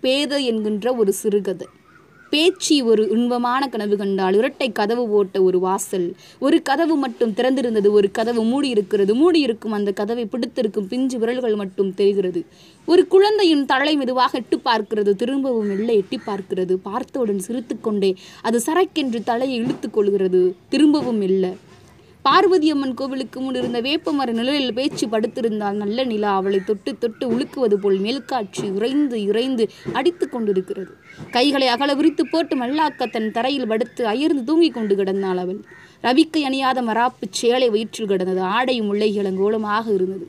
பேத என்கின்ற ஒரு சிறுகதை. பேச்சு ஒரு இன்பமான கனவு கண்டால் இரட்டை கதவு ஓட்ட ஒரு வாசல். ஒரு கதவு மட்டும் திறந்திருந்தது ஒரு கதவு மூடி இருக்கிறது மூடி இருக்கும் அந்த கதவை பிடித்திருக்கும் பிஞ்சு விரல்கள் மட்டும் தெரிகிறது ஒரு குழந்தையின் தலை மெதுவாக எட்டி பார்க்கிறது திரும்பவும் மெல்ல எட்டி பார்க்கிறது. பார்த்தவுடன் சிரித்துக்கொண்டே அது சரக்கென்று தலையை இழுத்து கொள்கிறது. திரும்பவும் இல்லை பார்வதி அம்மன் கோவிலுக்கு முன் இருந்த வேப்பமர நிழலில் பேச்சு படுத்திருந்தால் நல்ல நிலா அவளை தொட்டு தொட்டு உழுக்குவது போல் மேல்காட்சி இறைந்து இறைந்து அடித்து கொண்டிருக்கிறது. கைகளை அகல விரித்து போட்டு மல்லாக்க தன் தரையில் படுத்து அயர்ந்து தூங்கிக் கொண்டு கிடந்தாள் அவள். ரவிக்கை அணியாத மராப்பு சேலை வயிற்றில் கிடந்தது. ஆடையும் முல்லைகளங்கோலமாக இருந்தது.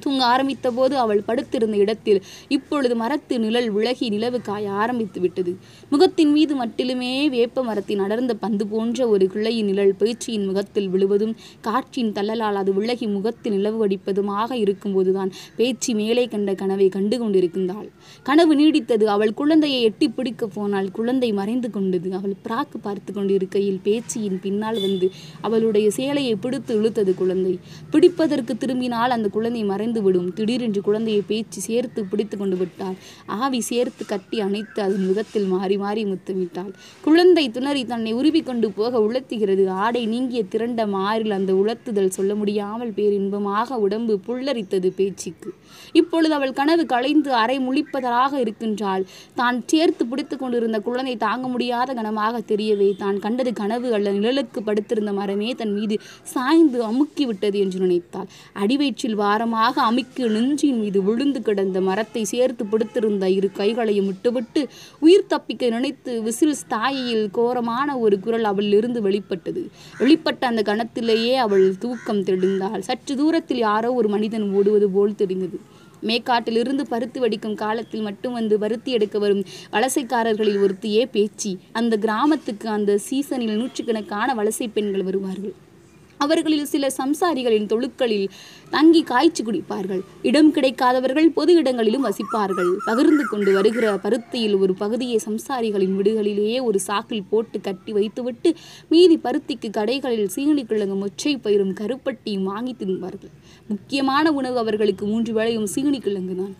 தூங்க ஆரம்பித்த போது அவள் படுத்திருந்த இடத்தில் இப்பொழுது மரத்து நிழல் விலகி நிலவு காய ஆரம்பித்து விட்டது. முகத்தின் மீது மட்டிலுமே வேப்ப மரத்தின் அடர்ந்த பந்து போன்ற ஒரு கிளையின் நிழல் பேச்சியின் முகத்தில் விழுவதும் காற்றின் தள்ளலால் அது விலகி முகத்தில் நிலவு அடிப்பதுமாக இருக்கும்போதுதான் பேச்சு மேலே கண்ட கனவை கண்டு கொண்டிருக்கின்றாள் கனவு நீடித்தது அவள் குழந்தையை எட்டி பிடிக்கப் போனால் குழந்தை மறைந்து கொண்டது. அவள் பிராக்கு பார்த்து கொண்டிருக்கையில் பேச்சியின் பின்னால் வந்து அவளுடைய சேலையை பிடித்து இழுத்தது குழந்தை. பிடிப்பதற்கு திரும்பினால் அந்த குழந்தை மறைந்து விடும் திடீரென்று குழந்தையை பேச்சு சேர்த்து பிடித்து கொண்டு விட்டாள். ஆவி சேர்த்து கட்டி அணைத்து அதன் முகத்தில் மாறி மாறி முத்தமிட்டாள். குழந்தை துணறி தன்னை உருவி கொண்டு போக உலர்த்துகிறது ஆடை நீங்கிய திரண்ட மாறில் அந்த உலர்த்துதல் சொல்ல முடியாமல் பேரின்பமாக உடம்பு புல்லரித்தது பேச்சுக்கு. இப்பொழுது அவள் கனவு களைந்து அரை முழிப்பதாக இருக்கின்றாள். தான் சேர்த்து பிடித்து கொண்டிருந்த குழந்தை தாங்க முடியாத கனமாக தெரியவே தான் கண்டது கனவு அல்ல நிழலுக்கு படுத்திருந்த மரமே தன் மீது சாய்ந்து அமுக்கி விட்டது என்று நினைத்தாள். அடிவயிற்றில் வாரமாக அமுக்கி நெஞ்சின் மீது விழுந்து கிடந்த மரத்தை சேர்த்து பிடித்திருந்த இரு கைகளையும் விட்டுவிட்டு உயிர் தப்பிக்க நினைத்து விசில் ஸ்தாயியில் கோரமான ஒரு குரல் அவளிலிருந்து வெளிப்பட்டது. வெளிப்பட்ட அந்த கணத்திலேயே அவள் தூக்கம் தெளிந்தாள். சற்று தூரத்தில் யாரோ ஒரு மனிதன் ஓடுவது போல் தெரிந்தது. மேக்காட்டிலிருந்து பருத்தி வடிக்கும் காலத்தில் மட்டும் வந்து பருத்தி எடுக்க வரும் வலசைக்காரர்களில் ஒருத்தியே பேச்சு அந்த கிராமத்துக்கு அந்த சீசனில் நூற்றுக்கணக்கான வலசை பெண்கள் வருவார்கள். அவர்களில் சில சம்சாரிகளின் தொழுக்களில் தங்கி காய்ச்சி குடிப்பார்கள். இடம் கிடைக்காதவர்கள் பொது இடங்களிலும் வசிப்பார்கள். பகிர்ந்து கொண்டு வருகிற பருத்தியில் ஒரு பகுதியை சம்சாரிகளின் வீடுகளிலேயே ஒரு சாக்கில் போட்டு கட்டி வைத்துவிட்டு மீதி பருத்திக்கு கடைகளில் சீனி கிழங்கு மொச்சை பயிரும் கருப்பட்டியும் வாங்கி தின்பார்கள். முக்கியமான உணவு அவர்களுக்கு மூன்று வேளையும் சீனி கிழங்கு தான்.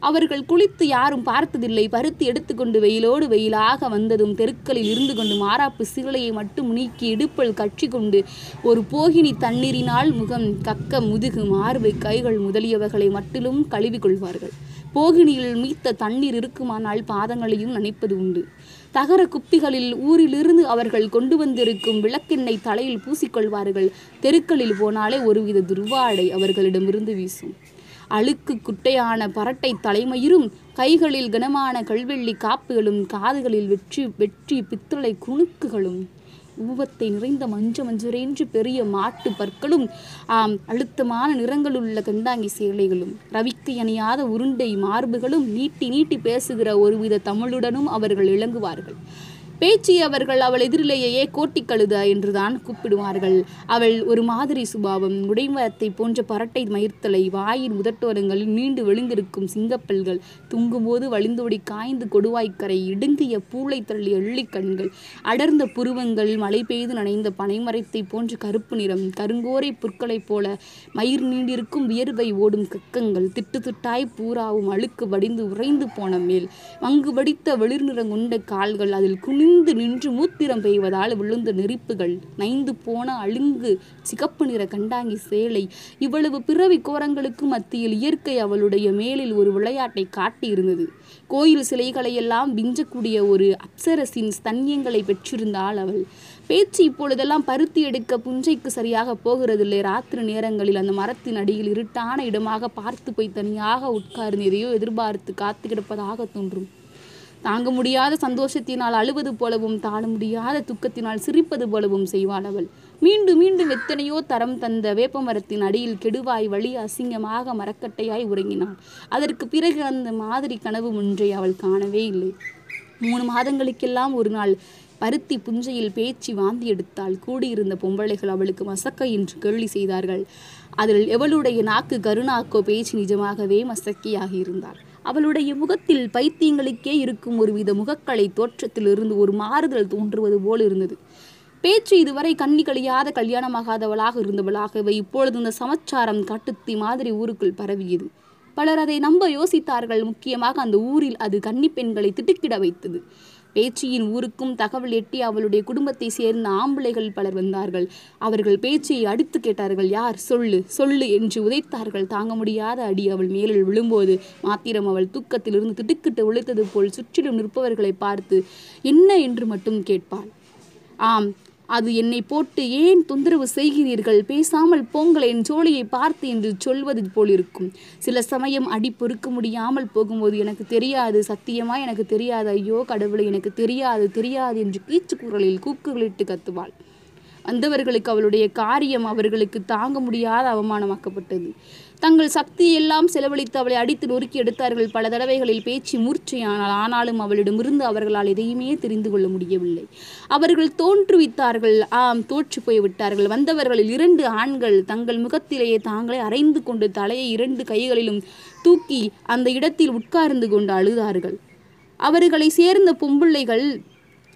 அவர்கள் குளித்து யாரும் பார்த்ததில்லை. பருத்தி எடுத்துக்கொண்டு வெயிலோடு வெயிலாக வந்ததும் தெருக்களில் இருந்து கொண்டு மாறாப்பு சிகளையை மட்டும் நீக்கி இடுப்பல் கட்சி கொண்டு ஒரு போகினி தண்ணீரினால் முகம் கக்க முதுகு மார்பை கைகள் முதலியவர்களை மட்டிலும் கழுவி கொள்வார்கள். போகினியில் மீத்த தண்ணீர் இருக்குமானால் பாதங்களையும் நனைப்பது உண்டு. தகர குப்பிகளில் ஊரிலிருந்து அவர்கள் கொண்டு வந்திருக்கும் விளக்கெண்ணெய் தலையில் பூசிக்கொள்வார்கள் தெருக்களில் போனாலே ஒருவித துர்வாடை அவர்களிடமிருந்து வீசும். அழுக்கு குட்டையான பரட்டை தலைமயிரும் கைகளில் கனமான கல்வெள்ளி காப்புகளும் காதுகளில் வெற்றி வெற்றி பித்தளை குணுக்குகளும். ஊவத்தை நிறைந்த மஞ்ச மஞ்சரேன்று பெரிய மாட்டு பற்களும் ஆம் அழுத்தமான நிறங்களுள்ள கண்டாங்கி சேலைகளும். ரவிக்கு அணியாத உருண்டை மார்புகளும் நீட்டி நீட்டி பேசுகிற ஒருவித தமிழுடனும் அவர்கள் இழங்குவார்கள் பேச்சு அவர்கள் அவள் எதிரிலேயே கோட்டிக்கழுதா என்றுதான் கூப்பிடுவார்கள். அவள் ஒரு மாதிரி சுபாவம் உடைமரத்தை போன்ற பரட்டை மயிர்த்தலை வாயின் முதட்டோரங்களில் நீண்டு விழுந்திருக்கும் சிங்கப்பல்கள் தூங்கும்போது வழிந்தோடி காய்ந்து கொடுவாய்க்கரை இடுங்கிய பூளை தள்ளிய எள்ளிக்கண்கள் அடர்ந்த புருவங்கள் மழை பெய்து நனைந்த பனைமரத்தை போன்ற கருப்பு நிறம் கருங்கோரை புற்களைப் போல மயிர் நீண்டிருக்கும் வியர்வை ஓடும் கக்கங்கள் திட்டு திட்டாய் பூராவும் அழுக்கு வடிந்து உறைந்து போன மேல் மங்கு வடித்த வெளிர் நிறங்குண்ட கால்கள் அதில் குளிர் குனிந்து நின்று மூத்திரம் பெய்வதால் விழுந்த நெருப்புகள் நைந்து போன அழுங்கு சிகப்பு நிற கண்டாங்கி சேலை இவ்வளவு பிறவி கோரங்களுக்கு மத்தியில் இயற்கை அவளுடைய மேலில் ஒரு விளையாட்டை காட்டியிருந்தது. கோயில் சிலைகளையெல்லாம் விஞ்சக்கூடிய ஒரு அப்சரசின் ஸ்தன்யங்களை பெற்றிருந்தாள் அவள். பேச்சு இப்பொழுதெல்லாம் பருத்தி எடுக்க புஞ்சைக்கு சரியாக போகிறதில்லை. ராத்திரி நேரங்களில் அந்த மரத்தின் அடியில் இருட்டான இடமாக பார்த்து போய் தனியாக உட்கார்ந்து எதையோ எதிர்பார்த்து காத்து கிடப்பதாக தோன்றும். தாங்க முடியாத சந்தோஷத்தினால் அழுவது போலவும் தாழ முடியாத துக்கத்தினால் சிரிப்பது போலவும் செய்வாள் அவள். மீண்டும் மீண்டும் எத்தனையோ தரம் தந்த வேப்பமரத்தின் அடியில் கெடுவாய் வழி அசிங்கமாக மரக்கட்டையாய் உறங்கினாள். அதற்கு பிறகு அந்த மாதிரி கனவு ஒன்றை அவள் காணவே இல்லை. மூணு மாதங்களுக்கெல்லாம் ஒரு நாள் பருத்தி புஞ்சையில் பேச்சு வாந்தி எடுத்தால் கூடியிருந்த பொம்பளைகள் அவளுக்கு மசக்க என்று கேள்வி செய்தார்கள். அதில் எவளுடைய நாக்கு கருணாக்கோ பேச்சு நிஜமாகவே மசக்கியாகி இருந்தாள். அவளுடைய முகத்தில் பைத்தியங்களுக்கே இருக்கும் ஒருவித முகக்கலை தோற்றத்திலிருந்து ஒரு மாறுதல் தோன்றுவது போல் இருந்தது. பேச்சு இதுவரை கண்ணி கழியாத கல்யாணமாகாதவளாக இருந்தவளாகவே இப்பொழுது இந்த சமச்சாரம் காட்டுத்தி மாதிரி ஊருக்குள் பரவியது. பலர் அதை நம்ப யோசித்தார்கள். முக்கியமாக அந்த ஊரில் அது கன்னி பெண்களை திடுக்கிட வைத்தது. பேச்சியின் ஊருக்கும் தகவல் எட்டி அவளுடைய குடும்பத்தை சேர்ந்த ஆம்பளைகள் பலர் வந்தார்கள். அவர்கள் பேச்சியை அடித்து கேட்டார்கள் யார்? சொல்லு சொல்லு என்று உதைத்தார்கள். தாங்க முடியாத அடி அவள் மேலில் விழும்போது மாத்திரம் அவள் தூக்கத்திலிருந்து திடுக்கிட்டு உழைத்தது போல் சுற்றிலும் நிற்பவர்களை பார்த்து என்ன என்று மட்டும் கேட்பாள்? ஆம் அது என்னை போட்டு ஏன் தொந்தரவு செய்கிறீர்கள்? பேசாமல் போங்களேன் ஜோலியை பார்த்து என்று சொல்வது போலிருக்கும். சில சமயம் அடி பொறுக்க முடியாமல் போகும்போது எனக்கு தெரியாது சத்தியமா எனக்கு தெரியாது ஐயோ கடவுளை எனக்கு தெரியாது தெரியாது என்று கீச்சு குரலில் கூக்குகளிட்டு கத்துவாள். வந்தவர்களுக்கு அவளுடைய காரியம் அவர்களுக்கு தாங்க முடியாத அவமானமாக்கப்பட்டது. தங்கள் சக்தியெல்லாம் செலவழித்து அவளை அடித்து நொறுக்கி எடுத்தார்கள். பல தடவைகளில் பேச்சு மூர்ச்சையானால் ஆனாலும் அவளிடமிருந்து அவர்களால் எதையுமே தெரிந்து கொள்ள முடியவில்லை. அவர்கள் தோன்றுவித்தார்கள் ஆம் தோற்று போய் விட்டார்கள் வந்தவர்களில் இரண்டு ஆண்கள் தங்கள் முகத்திலேயே தாங்களே அரைந்து கொண்டு தலையை இரண்டு கைகளிலும் தூக்கி அந்த இடத்தில் உட்கார்ந்து கொண்டு அழுதார்கள். அவர்களை சேர்ந்த பொம்பிள்ளைகள்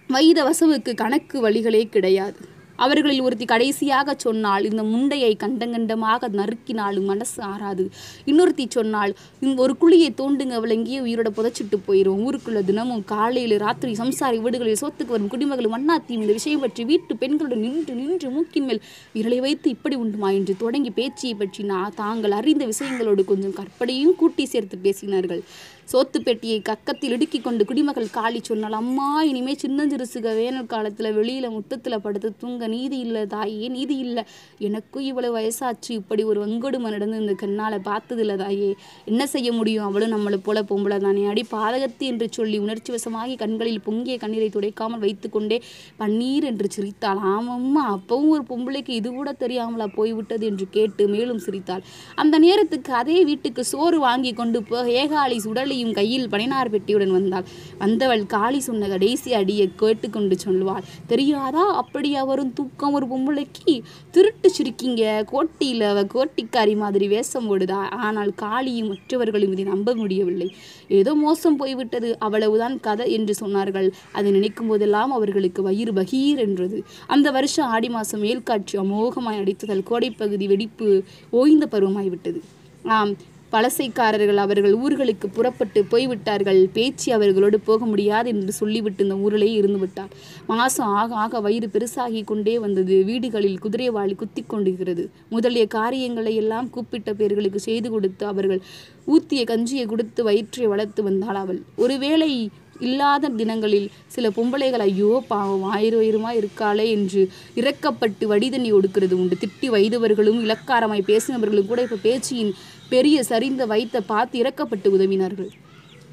வைத வசவுக்கு கணக்கு வழிகளே கிடையாது. அவர்களில் ஒருத்தி கடைசியாக சொன்னால் இந்த முண்டையை கண்டங்கண்டமாக நறுக்கினாலும் மனசு ஆறாது. இன்னொருத்தி சொன்னால் "இந்த ஒரு குழியை தோண்டுங்க விளங்கிய உயிரோட புதைச்சிட்டு போயிடும் ஊருக்குள்ள தினமும் காலையில் ராத்திரி சம்சாரி வீடுகளில் சோத்துக்கு வரும் குடிமகளும் அண்ணாத்தியும் இந்த விஷயம் பற்றி வீட்டு பெண்களுடன் நின்று நின்று மூக்கின் மேல் விரலை வைத்து இப்படி உண்டுமா? என்று தொடங்கி பேச்சியை பற்றி நான் தாங்கள் அறிந்த விஷயங்களோடு கொஞ்சம் கற்பனையும் கூட்டி சேர்த்து பேசினார்கள். சோத்து பெட்டியை கக்கத்தில் இடுக்கி கொண்டு குடிமகள் காளி சொன்னால் அம்மா இனிமே சின்னஞ்சிறுசுக வேனல் காலத்தில் வெளியில முத்தத்தில் படுத்து தூங்க நீதி இல்லை தாயே நீதி இல்லை. எனக்கும் இவ்வளவு வயசாச்சு இப்படி ஒரு வங்கொடுமை நடந்து இந்த கண்ணால பார்த்தது இல்லை தாயே. என்ன செய்ய முடியும்? அவளும் நம்மளை போல பொம்பளை தானே. அடி பாதகத்தி என்று சொல்லி உணர்ச்சி வசமாகி கண்களில் பொங்கிய கண்ணீரை துடைக்காமல் வைத்துக்கொண்டே பன்னீர் என்று சிரித்தாள். ஆமாம்மா அப்பவும் ஒரு பொம்பளைக்கு இது கூட தெரியாமலா போய்விட்டது? என்று கேட்டு மேலும் சிரித்தாள். அந்த நேரத்துக்கு அதே வீட்டுக்கு சோறு வாங்கி கொண்டு போக ஏகாலி சுடலையும் கையில் பனினார் பெட்டியுடன் வந்தாள். வந்தவள் காளி சொன்ன கடைசி அடியை கேட்டுக்கொண்டு சொல்லுவாள் தெரியாதா? அப்படி அவரும் தூக்கம் ஒரு பொம்பளைக்கு? திருட்டு சிரிக்கிங்க. கோட்டியில் அவ கோட்டிக்காரி மாதிரி வேஷம் போடுதா? ஆனால் காளியும் மற்றவர்களும் இதை நம்ப முடியவில்லை. ஏதோ மோசம் போய்விட்டது. அவ்வளவுதான் கதை என்று சொன்னார்கள். அதை நினைக்கும் போதெல்லாம் அவர்களுக்கு வயிறு பகீர் என்றது. அந்த வருஷம் ஆடி மாதம் மேல்காட்சி அமோகமாய் அடித்ததால் கோடைப்பகுதி வெடிப்பு ஓய்ந்த பருவமாய்விட்டது. ஆம் பழசைக்காரர்கள் அவர்கள் ஊர்களுக்கு புறப்பட்டு போய்விட்டார்கள். பேச்சு அவர்களோடு போக முடியாது என்று சொல்லிவிட்டு இந்த ஊரிலே இருந்து விட்டார். மாசம் ஆக ஆக வயிறு பெருசாகி கொண்டே வந்தது. வீடுகளில் குதிரைவாளி குத்தி கொண்டிருக்கிறது. முதலிய காரியங்களை எல்லாம் கூப்பிட்ட பேர்களுக்கு செய்து கொடுத்து அவர்கள் ஊத்திய கஞ்சியை கொடுத்து வயிற்றை வளர்த்து வந்தாள் அவள். ஒருவேளை இல்லாத தினங்களில் சில பொம்பளைகள் ஐயோ பாவம் ஆயிரம் உயிருமா இருக்காளே என்று இறக்கப்பட்டு வடிதண்ணி ஒடுக்கிறது உண்டு. திட்டி வைதவர்களும் இலக்காரமாய் பேசினவர்களும் கூட இப்போ பேச்சியின் பெரிய சரிந்த வைத்த பார்த்து இறக்கப்பட்டு உதவினார்கள்.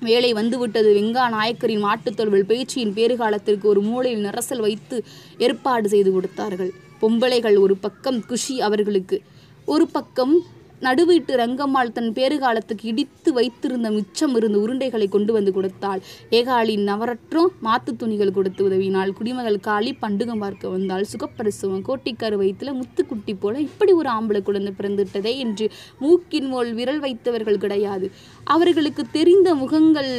வேலை வந்துவிட்டது. வெங்கா நாயக்கரின் மாட்டுத்தொழுவல் பேச்சியின் பேறுகாலத்திற்கு ஒரு மூலையில் நரசல் வைத்து ஏற்பாடு செய்து கொடுத்தார்கள். பொம்பளைகள் ஒரு பக்கம் குஷி அவர்களுக்கு ஒரு பக்கம் நடுவீட்டு ரங்கம்மாள் தன் பேறுகாலத்துக்கு இடித்து வைத்திருந்த மிச்சம் இருந்த உருண்டைகளை கொண்டு வந்து கொடுத்தாள். ஏகாலின் நவரற்றும் மாத்து துணிகள் கொடுத்து உதவினாள். குடிமகள் காளி பண்டுகம் பார்க்க வந்தாள். சுகப்பிரசவம் கோட்டிக்காரு வயிற்றுல முத்துக்குட்டி போல இப்படி ஒரு ஆம்பளை குழந்தை பிறந்துட்டதே என்று மூக்கின் மோல் விரல் வைத்தவர்கள் கிடையாது. அவர்களுக்கு தெரிந்த முகங்கள்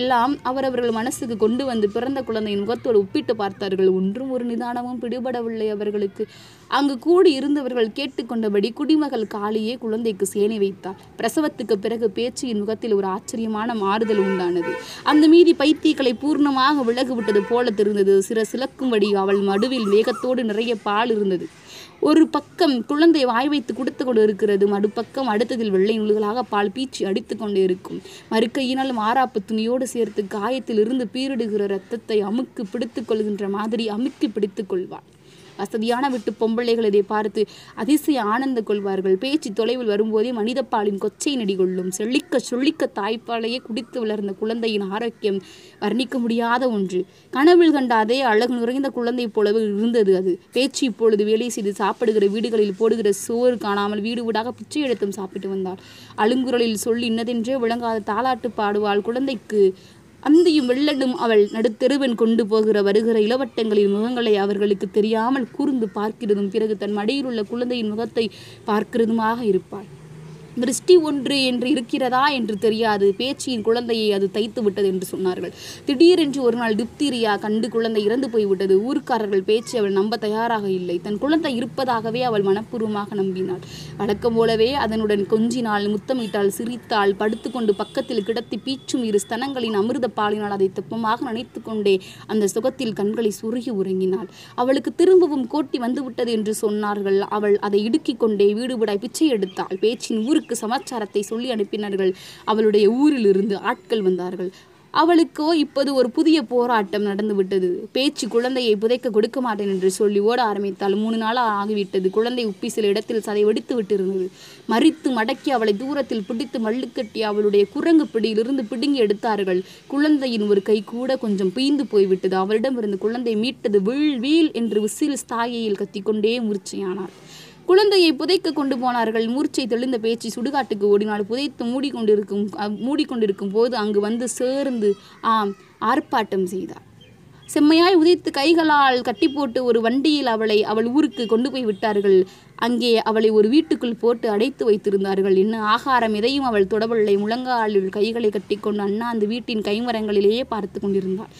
எல்லாம் அவரவர்கள் மனசுக்கு கொண்டு வந்து பிறந்த குழந்தையின் முகத்தோடு ஒப்பிட்டு பார்த்தார்கள். ஒன்றும் ஒரு நிதானமும் பிடிபடவில்லை அவர்களுக்கு. அங்கு கூடி இருந்தவர்கள் கேட்டுக்கொண்டபடி குடிமகள் காளியே குழந்தைக்கு சேனை வைத்தாள். பிரசவத்துக்கு பிறகு பேச்சியின் முகத்தில் ஒரு ஆச்சரியமான மாறுதல் உண்டானது. அந்த மீதி பைத்தியங்களை பூர்ணமாக விலகு விட்டது போல தெரிந்தது. சிற சிலக்கும்படி அவள் மடுவில் வேகத்தோடு நிறைய பால் இருந்தது. ஒரு பக்கம் குழந்தை வாய் வைத்து கொடுத்து கொண்டு இருக்கிறது மறுபக்கம் அடுத்ததில் வெள்ளை நூல்களாக பால் பீச்சி அடித்து கொண்டே இருக்கும். மறுக்கையினால் மாறாப்பு துணியோடு சேர்த்து காயத்தில் இருந்து பீரிடுகிற ரத்தத்தை அமுக்கு பிடித்துக் கொள்கின்ற மாதிரி அமுக்கி பிடித்துக் கொள்வாள். வசதியான விட்டு பொம்பளைகள் இதை பார்த்து அதிசய ஆனந்த கொள்வார்கள். பேச்சு தொலைவில் வரும்போதே மனிதப்பாலின் கொச்சை நடி கொள்ளும் செழிக்க சொல்லிக்க தாய்ப்பாலையே குடித்து வளர்ந்த குழந்தையின் ஆரோக்கியம் வர்ணிக்க முடியாத ஒன்று. கனவில் கண்ட அதே அழகு நிறைந்த குழந்தை போலவே இருந்தது அது. பேச்சு இப்பொழுது வேலை செய்து சாப்பிடுகிற வீடுகளில் போடுகிற சோறு காணாமல் வீடு வீடாக பிச்சை எடுத்தும் சாப்பிட்டு வந்தாள். அழுங்குரலில் சொல்லி இன்னதென்றே விளங்காத தாலாட்டு பாடுவாள் குழந்தைக்கு. அந்தியும் வெள்ளடும் அவள் நடுத்தெருவன் கொண்டு போகிற வருகிற இளவட்டங்களின் முகங்களை அவர்களுக்கு தெரியாமல் கூர்ந்து பார்க்கிறதும் பிறகு தன் மடியில் உள்ள குழந்தையின் முகத்தை பார்க்கிறதுமாக இருப்பாள். திருஷ்டி ஒன்று என்று இருக்கிறதா என்று தெரியாது. பேச்சியின் குழந்தையை அது தைத்து விட்டது என்று சொன்னார்கள். திடீரென்று ஒரு நாள் டிப்தீரியா கண்டு குழந்தை இறந்து போய்விட்டது. ஊர்க்காரர்கள் பேச்சு அவள் நம்ப தயாராக இல்லை. தன் குழந்தை இருப்பதாகவே அவள் மனப்பூர்வமாக நம்பினாள். வழக்கம் போலவே அதனுடன் கொஞ்சினாள் முத்தமிட்டாள் சிரித்தாள் படுத்துக்கொண்டு பக்கத்தில் கிடத்தி பீச்சும் இரு ஸ்தனங்களின் அமிர்த பாலினால் அதை தெப்பமாக நினைத்து கொண்டே அந்த சுகத்தில் கண்களை சுருகி உறங்கினாள். அவளுக்கு திரும்பவும் கோட்டி வந்துவிட்டது என்று சொன்னார்கள். அவள் அதை இடுக்கிக் கொண்டே வீடு விடாய் பிச்சை எடுத்தாள். பேச்சின் ஊருக்கு சமாச்சாரத்தை சொல்லி அனுப்பினார்கள். அவளுடைய ஊரிலிருந்து ஆட்கள் வந்தார்கள். அவளுக்கோ இப்போது ஒரு புதிய போராட்டம் நடந்துவிட்டது. பேச்சு குழந்தையை புதைக்க கொடுக்க மாட்டேன் என்று சொல்லி ஓட ஆரம்பித்தால் மூணு நாள் ஆகிவிட்டது. குழந்தை உப்பி சில இடத்தில் சதை வெடித்து விட்டிருந்தது. மறித்து மடக்கி அவளை தூரத்தில் பிடித்து மல்லுக்கட்டி அவளுடைய குரங்கு பிடியிலிருந்து பிடுங்கி எடுத்தார்கள். குழந்தையின் ஒரு கை கூட கொஞ்சம் பீந்து போய்விட்டது. அவளிடமிருந்து குழந்தை மீட்டது வீழ் வீழ் என்று விசில் ஸ்தாயையில் கத்திக்கொண்டே மூர்ச்சையானார். குழந்தையை புதைக்க கொண்டு போனார்கள். மூர்ச்சை தெளிந்த பேச்சு சுடுகாட்டுக்கு ஓடினால் புதைத்து மூடிக்கொண்டிருக்கும் மூடிக்கொண்டிருக்கும் போது அங்கு வந்து சேர்ந்து ஆம் ஆர்ப்பாட்டம் செய்தார். செம்மையாய் உதைத்து கைகளால் கட்டி போட்டு ஒரு வண்டியில் அவளை அவள் ஊருக்கு கொண்டு போய் விட்டார்கள். அங்கே அவளை ஒரு வீட்டுக்குள் போட்டு அடைத்து வைத்திருந்தார்கள். என்ன ஆகாரம் எதையும் அவள் தொடவில்லை. முழங்காலில் கைகளை கட்டிக்கொண்டு அண்ணா அந்த வீட்டின் கைமரங்களிலேயே பார்த்து கொண்டிருந்தாள்.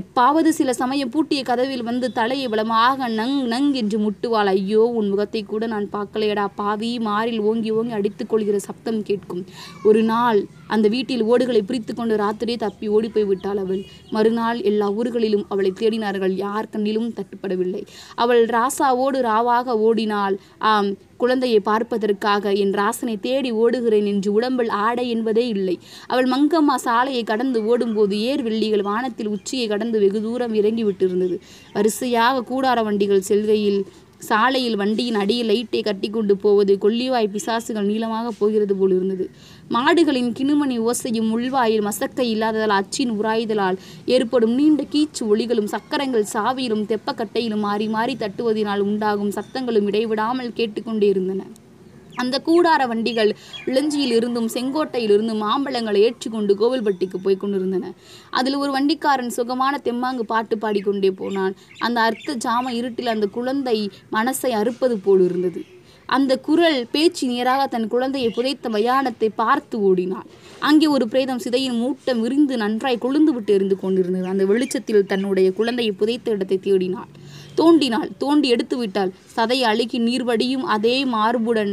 எப்பாவது சில சமயம் பூட்டிய கதவில் வந்து தலையை பலமாக நங் நங் என்று முட்டுவாள். ஐயோ உன் முகத்தை கூட நான் பார்க்கலையடா. பாவி மாறில் ஓங்கி ஓங்கி அடித்துக் கொள்கிற சப்தம் கேட்கும். ஒரு நாள் அந்த வீட்டில் ஓடுகளை பிரித்து கொண்டு ராத்திரியே தப்பி ஓடிப்போய் விட்டாள் அவள். மறுநாள் எல்லா ஊர்களிலும் அவளை தேடினார்கள். யார் கண்ணிலும் தட்டுப்படவில்லை. அவள் ராசாவோடு ராவாக ஓடினாள். ஆம் குழந்தையை பார்ப்பதற்காக என் ராசனை தேடி ஓடுகிறேன் என்று உடம்பில் ஆடை என்பதே இல்லை. அவள் மங்கம்மா சாலையை கடந்து ஓடும்போது ஏர் வெள்ளிகள் வானத்தில் உச்சியை கடந்து வெகு தூரம் இறங்கி விட்டிருந்தது. வரிசையாக கூடார வண்டிகள் செல்கையில் சாலையில் வண்டியின் அடியில் லைட்டை கட்டி கொண்டு போவது கொல்லிவாய் பிசாசுகள் நீளமாக போகிறது போல் இருந்தது. மாடுகளின் கிணுமணி ஓசையும் உள்வாயில் மசக்கை இல்லாததால் அச்சின் உராய்தலால் ஏற்படும் நீண்ட கீச்சு ஒளிகளும் சக்கரங்கள் சாவியிலும் தெப்பக்கட்டையிலும் மாறி மாறி தட்டுவதினால் உண்டாகும் சத்தங்களும் இடைவிடாமல் கேட்டுக்கொண்டே இருந்தன. அந்த கூடார வண்டிகள் இளஞ்சியில் இருந்தும் செங்கோட்டையில் இருந்தும் மாம்பழங்களை ஏற்றிக்கொண்டு கோவில்பட்டிக்கு போய் கொண்டிருந்தன. அதில் ஒரு வண்டிக்காரன் சுகமான தெம்மாங்கு பாட்டு பாடிக்கொண்டே போனான். அந்த அர்த்த ஜாம இருட்டில் அந்த குழந்தை மனசை அறுப்பது போல் இருந்தது. அந்த குரல் பேச்சு நேராக தன் குழந்தையை புதைத்த மயானத்தை பார்த்து ஓடினாள் அங்கே ஒரு பிரேதம் சிதையின் மூட்டம் விரிந்து நன்றாய் கொழுந்து விட்டு எரிந்து கொண்டிருந்தது. அந்த வெளிச்சத்தில் தன்னுடைய குழந்தையை புதைத்த இடத்தை தேடினாள். தோண்டினாள். தோண்டி எடுத்து விட்டாள் சதையை அழுகி நீர் வடியும் அதே மார்புடன்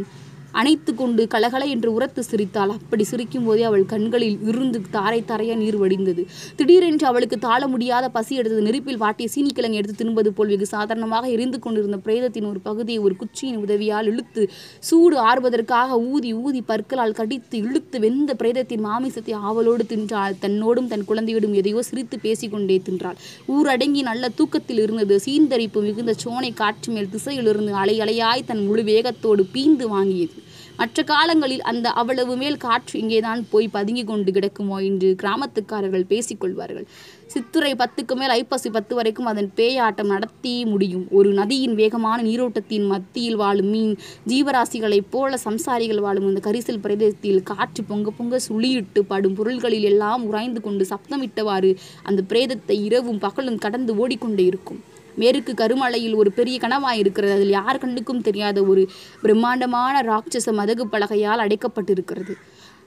அணைத்து கொண்டு கலகல என்று உரத்து சிரித்தாள். அப்படி சிரிக்கும் போதே அவள் கண்களில் இருந்து தாரை தாரையா நீர் வடிந்தது. திடீரென்று அவளுக்கு தாழ முடியாத பசி எடுத்தது. நெருப்பில் வாட்டிய சீனிக்கிழங்கு எடுத்து தின்பது போல் வெகு சாதாரணமாக எரிந்து கொண்டிருந்த பிரேதத்தின் ஒரு பகுதியை ஒரு குச்சியின் உதவியால் இழுத்து சூடு ஆறுவதற்காக ஊதி ஊதி பற்களால் கடித்து இழுத்து வெந்த பிரேதத்தின் மாமிசத்தை ஆவலோடு தின்றாள். தன்னோடும் தன் குழந்தையோடும் எதையோ சிரித்து பேசிக்கொண்டே தின்றாள். ஊரடங்கி நல்ல தூக்கத்தில் இருந்தது. சீந்தரிப்பு மிகுந்த சோனை காற்று மேல் திசையிலிருந்து அலை அலையாய் தன் முழு வேகத்தோடு பீந்து வாங்கியது. மற்ற காலங்களில் அந்த அவ்வளவு மேல் காற்று இங்கேதான் போய் பதுங்கி கொண்டு கிடக்குமோ என்று கிராமத்துக்காரர்கள் பேசிக்கொள்வார்கள். சித்துரை பத்துக்கு மேல் ஐப்பசி பத்து வரைக்கும் அதன் பேயாட்டம் நடத்தி முடியும். ஒரு நதியின் வேகமான நீரோட்டத்தின் மத்தியில் வாழும் மீன் ஜீவராசிகளைப் போல சம்சாரிகள் வாழும் இந்த கரிசல் பிரதேசத்தில் காற்று பொங்க பொங்க சுழியிட்டு படும் பொருள்களில் எல்லாம் உராய்ந்து கொண்டு சப்தமிட்டவாறு அந்த பிரேதத்தை இரவும் பகலும் கடந்து ஓடிக்கொண்டே இருக்கும். மேற்கு கருமலையில் ஒரு பெரிய கணவாய் இருக்கிறது. அதில் யார் கண்ணுக்கும் தெரியாத ஒரு பிரம்மாண்டமான ராட்சச மதகு பலகையால் அடைக்கப்பட்டிருக்கிறது.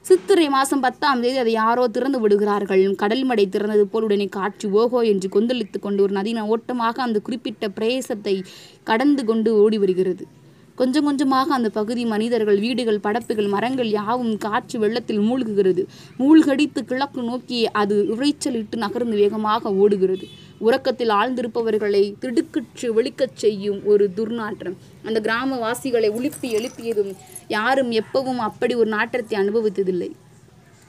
சித்திரை மாதம் பத்தாம் தேதி அதை யாரோ திறந்து விடுகிறார்கள். கடல் மடை திறந்தது போல் உடனே காட்சி ஓகோ என்று கொந்தளித்து கொண்டு ஒரு நதியின் ஓட்டமாக அந்த குறிப்பிட்ட பிரேசத்தை கடந்து கொண்டு ஓடி வருகிறது. கொஞ்சம் கொஞ்சமாக அந்த பகுதி மனிதர்கள் வீடுகள் படப்புகள் மரங்கள் யாவும் காற்று வெள்ளத்தில் மூழ்குகிறது. மூழ்கடித்து கிழக்கு நோக்கி அது இறைச்சலிட்டு நகர்ந்து வேகமாக ஓடுகிறது. உறக்கத்தில் ஆழ்ந்திருப்பவர்களை திடுக்கிற்று வெளிக்கச் செய்யும் ஒரு துர்நாற்றம். அந்த கிராமவாசிகளை உலுப்பி எழுப்பியதும் யாரும் எப்பவும் அப்படி ஒரு நாற்றத்தை அனுபவித்ததில்லை.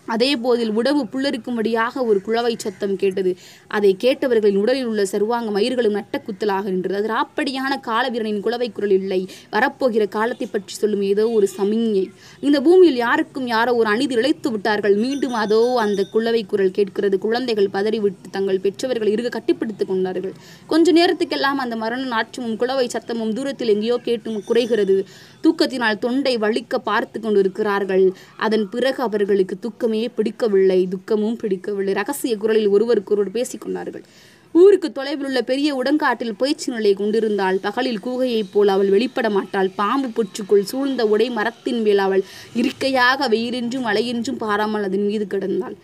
அதே போதில் உடவு புல்லரிக்கும்படியாக ஒரு குழவை சத்தம் கேட்டது. அதை கேட்டவர்களின் உடலில் உள்ள சர்வாங்க மயிர்களும் நட்டக்குத்தலாக நின்றது. அது அப்படியான காலவீரனின் குழவை குரல் இல்லை. வரப்போகிற காலத்தை பற்றி சொல்லும் ஏதோ ஒரு சமிஞ்ஞை இந்த பூமியில் யாருக்கும் யாரோ ஒரு அநீதி இழைத்து விட்டார்கள். மீண்டும் அதோ அந்த குழவை குரல் கேட்கிறது. குழந்தைகள் பதறிவிட்டு தங்கள் பெற்றவர்கள் இருக கட்டிப்பிடித்துக் கொண்டார்கள். கொஞ்ச நேரத்துக்கெல்லாம் அந்த மரண நாற்றமும் குழவை சத்தமும் தூரத்தில் எங்கேயோ கேட்டும் குறைகிறது. தூக்கத்தினால் தொண்டை வலிக்க பார்த்து கொண்டிருக்கிறார்கள். அதன் பிறகு அவர்களுக்கு தூக்கம் பிடிக்கவில்லை துக்கமும் பிடிக்கவில்லை. ரகசிய குரலில் ஒருவருக்கொருவர் பேசிக்கொண்டார்கள். ஊருக்கு தொலைவில் உள்ள பெரிய உடங்காட்டில் பேச்சு நிலை கொண்டிருந்தாள் பகலில் கூகையைப் போல் அவள் வெளிப்பட மாட்டாள். பாம்பு புற்றுக்குள் சூழ்ந்த உடை மரத்தின் மேல் அவள் இருக்கையாக வெயிலின்றும் மழையின்றும் பாராமல் அதன் மீது கிடந்தாள்.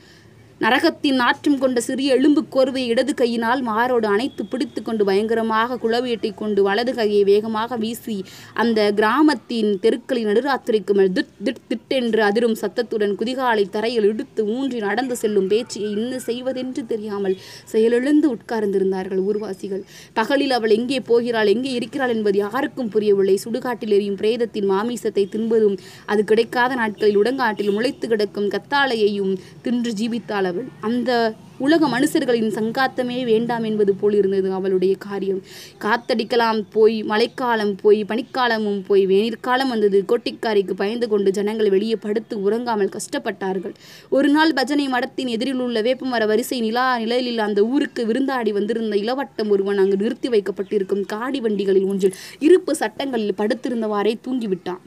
நரகத்தின் நாற்றம் கொண்ட சிறிய எலும்பு கோர்வை இடது கையினால் மாரோடு அணைத்து பிடித்து கொண்டு பயங்கரமாக குளவியட்டை கொண்டு வலது கையை வேகமாக வீசி அந்த கிராமத்தின் தெருக்களின் நடுராத்திரிக்கு மேல் திட் திட் திட்டென்று அதிரும் சத்தத்துடன் குதிகாலை தரையில் இடுத்து ஊன்றி நடந்து செல்லும் பேச்சியை என்ன செய்வதென்று தெரியாமல் செயலிழந்து உட்கார்ந்திருந்தார்கள் ஊர்வாசிகள். பகலில் அவள் எங்கே போகிறாள் எங்கே இருக்கிறாள் என்பது யாருக்கும் புரியவில்லை. சுடுகாட்டில் எரியும் பிரேதத்தின் மாமிசத்தை தின்பதும் அது கிடைக்காத நாட்களில் உடங்காட்டில் முளைத்து கிடக்கும் கத்தாழையையும் தின்று ஜீவித்தாள் அவள் அந்த உலக மனுஷர்களின் சங்காத்தமே வேண்டாம் என்பது போல் இருந்தது அவளுடைய காரியம். காத்தடிக்கலாம் போய் மழைக்காலம் போய் பனிக்காலமும் போய் வெயிற்காலம் வந்தது. கோட்டிக்காரிக்கு பயந்து கொண்டு ஜனங்கள் வெளியே படுத்து உறங்காமல் கஷ்டப்பட்டார்கள். ஒரு நாள் பஜனை மடத்தின் எதிரில் உள்ள வேப்பமர வரிசை நிலா நிலையில் அந்த ஊருக்கு விருந்தாடி வந்திருந்த இளவட்டம் ஒருவன் அங்கு நிறுத்தி வைக்கப்பட்டிருக்கும் காடி வண்டிகளில் ஒன்றில் இருப்பு சட்டங்களில் படுத்திருந்தவாறே தூங்கிவிட்டான்.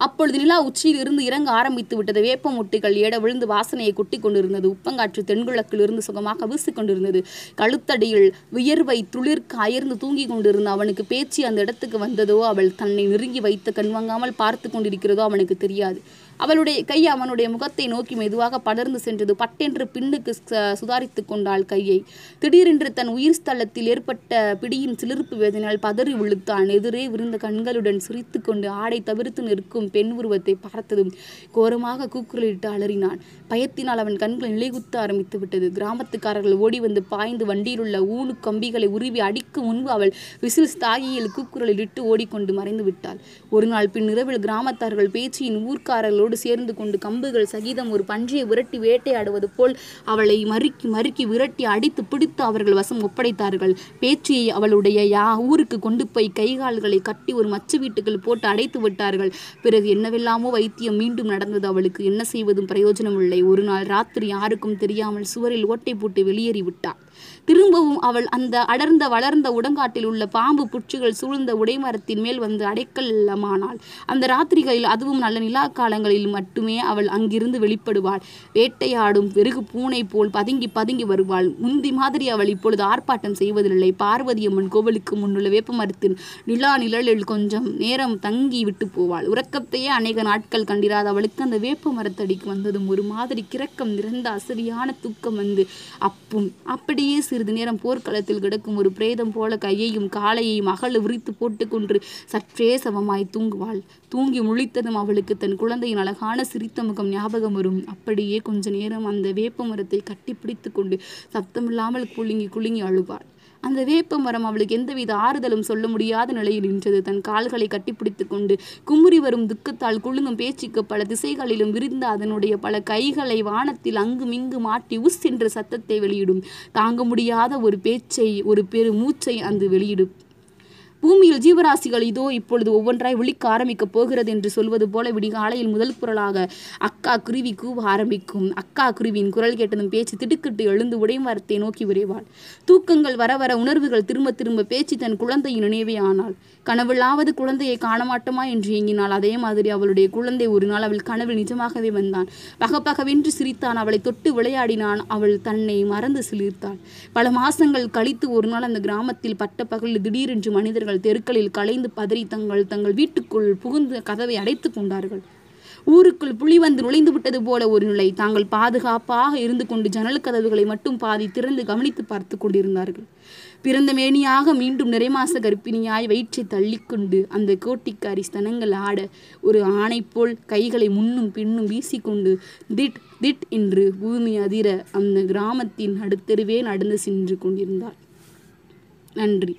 அப்பொழுது நிலா உச்சியில் இருந்து இறங்க ஆரம்பித்து விட்டது வேப்ப முட்டுகள் ஏட விழுந்து வாசனையை கொட்டி கொண்டிருந்தது. உப்பங்காற்று தென்குளக்கில் இருந்து சுகமாக வீசிக் கொண்டிருந்தது கழுத்தடியில் வியர்வை துளிர்க்க அயர்ந்து தூங்கிக் கொண்டிருந்த அவனுக்கு பேச்சு அந்த இடத்துக்கு வந்ததோ அவள் தன்னை நெருங்கி வைத்து கண்வாங்காமல் பார்த்து கொண்டிருக்கிறதோ அவனுக்கு தெரியாது. அவளுடைய கை அவனுடைய முகத்தை நோக்கி மெதுவாக படர்ந்து சென்றது. பட்டென்று பின்னுக்கு ச- சுதாரித்துக் கொண்டாள் கையை. திடீரென்று தன் உயிர் ஸ்தலத்தில் ஏற்பட்ட பிடியின் சிலிர்ப்பு வேதனையால் பதறி விழுத்தான் எதிரே விருந்த கண்களுடன் சிரித்து கொண்டு ஆடை தவிர்த்து நிற்கும் பெண் உருவத்தை பார்த்ததும் கோரமாக கூக்குரலிட்டு அலறினான் பயத்தினால் அவன் கண்கள் நிலைகுத்த ஆரம்பித்து விட்டது. கிராமத்துக்காரர்கள் ஓடி வந்து பாய்ந்து வண்டியில் உள்ள ஊனு கம்பிகளை உருவி அடிக்கும் முன்பு அவள் விசில் ஸ்தாயியில் கூக்குரலில் இட்டு ஓடிக்கொண்டு மறைந்து விட்டாள். ஒரு நாள் பின் இரவில் கிராமத்தார்கள் பேச்சியின் ஊர்க்காரர்களோடு சேர்ந்து கொண்டு கம்புகள் சகிதம் ஒரு பன்றியை விரட்டி வேட்டையாடுவது போல் அவளை மறுக்கி மறுக்கி விரட்டி அடித்து பிடித்து அவர்கள் வசம் ஒப்படைத்தார்கள். பேச்சியை அவளுடைய யா ஊருக்கு கொண்டு போய் கைகால்களை கட்டி ஒரு மச்சு வீட்டுக்குள் போட்டு அடைத்து விட்டார்கள். பிறகு என்னவெல்லாமோ வைத்தியம் மீண்டும் நடந்தது. அவளுக்கு என்ன செய்வதும் பிரயோஜனம் இல்லை ஒரு நாள் ராத்திரி யாருக்கும் தெரியாமல் சுவரில் ஓட்டை போட்டு வெளியேறி விட்டாள். திரும்பவும் அவள் அந்த அடர்ந்த வளர்ந்த உடங்காட்டில் உள்ள பாம்பு புற்றுகள் சூழ்ந்த உடைமரத்தின் மேல் வந்து அடைக்கலமானாள். அந்த ராத்திரிகளில் அதுவும் நல்ல நிலா காலங்களில் மட்டுமே அவள் அங்கிருந்து வெளிப்படுவாள். வேட்டையாடும் வெறுகு பூனை போல் பதுங்கி பதுங்கி வருவாள். முந்தி மாதிரி அவள் இப்பொழுது ஆர்ப்பாட்டம் செய்வதில்லை. பார்வதி அம்மன் கோவிலுக்கு முன்னுள்ள வேப்பமரத்தின் நிலா நிழலில் கொஞ்சம் நேரம் தங்கி விட்டு போவாள். உறக்கத்தையே அநேக நாட்கள் கண்டிராத அவளுக்கு அந்த வேப்ப மரத்தடிக்கு வந்ததும் ஒரு மாதிரி கிரக்கம் நிறைந்த அசதியான தூக்கம் வந்து அப்பும் அப்படியே சிறிது நேரம் போர்க்களத்தில் கிடக்கும் ஒரு பிரேதம் போல கையையும் காலையையும் அகல விரித்து போட்டுக்கொண்டு சற்றே சமமாய் தூங்குவாள். தூங்கி முழித்ததும் அவளுக்கு தன் குழந்தையின் அழகான சிரித்த முகம் ஞாபகம் வரும். அப்படியே கொஞ்ச நேரம் அந்த வேப்ப மரத்தை கட்டிப்பிடித்து கொண்டு சத்தமில்லாமல் குலுங்கி குலுங்கி அழுவாள். அந்த வேப்ப மரம் அவளுக்கு எந்தவித ஆறுதலும் சொல்ல முடியாத நிலையில் நின்றது. தன் கால்களை கட்டிப்பிடித்து கொண்டு குமுறி வரும் துக்கத்தால் குலுங்கும் பேச்சுக்கு பல திசைகளிலும் விரிந்த அதனுடைய பல கைகளை வானத்தில் அங்குமிங்கு மாட்டி உஸ் என்ற சத்தத்தை வெளியிடும். தாங்க முடியாத ஒரு பேச்சை ஒரு பெரு மூச்சை அந்த வெளியிடும். பூமியில் ஜீவராசிகள் இதோ இப்பொழுது ஒவ்வொன்றாய் விழிக்க ஆரம்பிக்கப் போகிறது என்று சொல்வது போல விடிகாலையில் முதல் குரலாக அக்கா குருவி கூவ ஆரம்பிக்கும். அக்கா குருவியின் குரல் கேட்டதும் பேச்சு திடுக்கிட்டு எழுந்து உடையும் வரத்தை நோக்கி விரைவாள். தூக்கங்கள் வர வர உணர்வுகள் திரும்ப திரும்ப பேச்சு தன் குழந்தையின் நினைவே ஆனாள் கனவிலாவது குழந்தையை காண மாட்டோமா என்று ஏங்கினாள். அதே மாதிரி அவளுடைய குழந்தை ஒரு நாள் அவள் கனவில் நிஜமாகவே வந்தான். பகப்பகவென்று சிரித்தான். அவளை தொட்டு விளையாடினான். அவள் தன்னை மறந்து சிலிர்த்தாள். பல மாசங்கள் கழித்து ஒரு நாள் அந்த கிராமத்தில் பட்ட பகலில் திடீரென்று மனிதர்கள் தெருக்களில் கலைந்து பதறி தங்கள் தங்கள் வீட்டுக்குள் புகுந்து கதவை அடைத்துக் கொண்டார்கள். ஊருக்குள் புலி வந்து நுழைந்து விட்டது போல ஒரு நிலை. தாங்கள் பாதுகாப்பாக இருந்து கொண்டு ஜன்னல் கதவுகளை மட்டும் பாதி திறந்து கவனித்து பார்த்து கொண்டிருந்தார்கள். பிறந்த மேனியாக மீண்டும் நிறைமாச கர்ப்பிணியாய் வயிற்றை தள்ளிக்கொண்டு அந்த கோட்டிக்காரி ஸ்தனங்கள் ஆட ஒரு ஆணை போல் கைகளை முன்னும் பின்னும் வீசிக்கொண்டு திட் திட் என்று பூமி அதிர அந்த கிராமத்தின் நடுத்தெருவே நடந்து சென்று கொண்டிருந்தாள். நன்றி.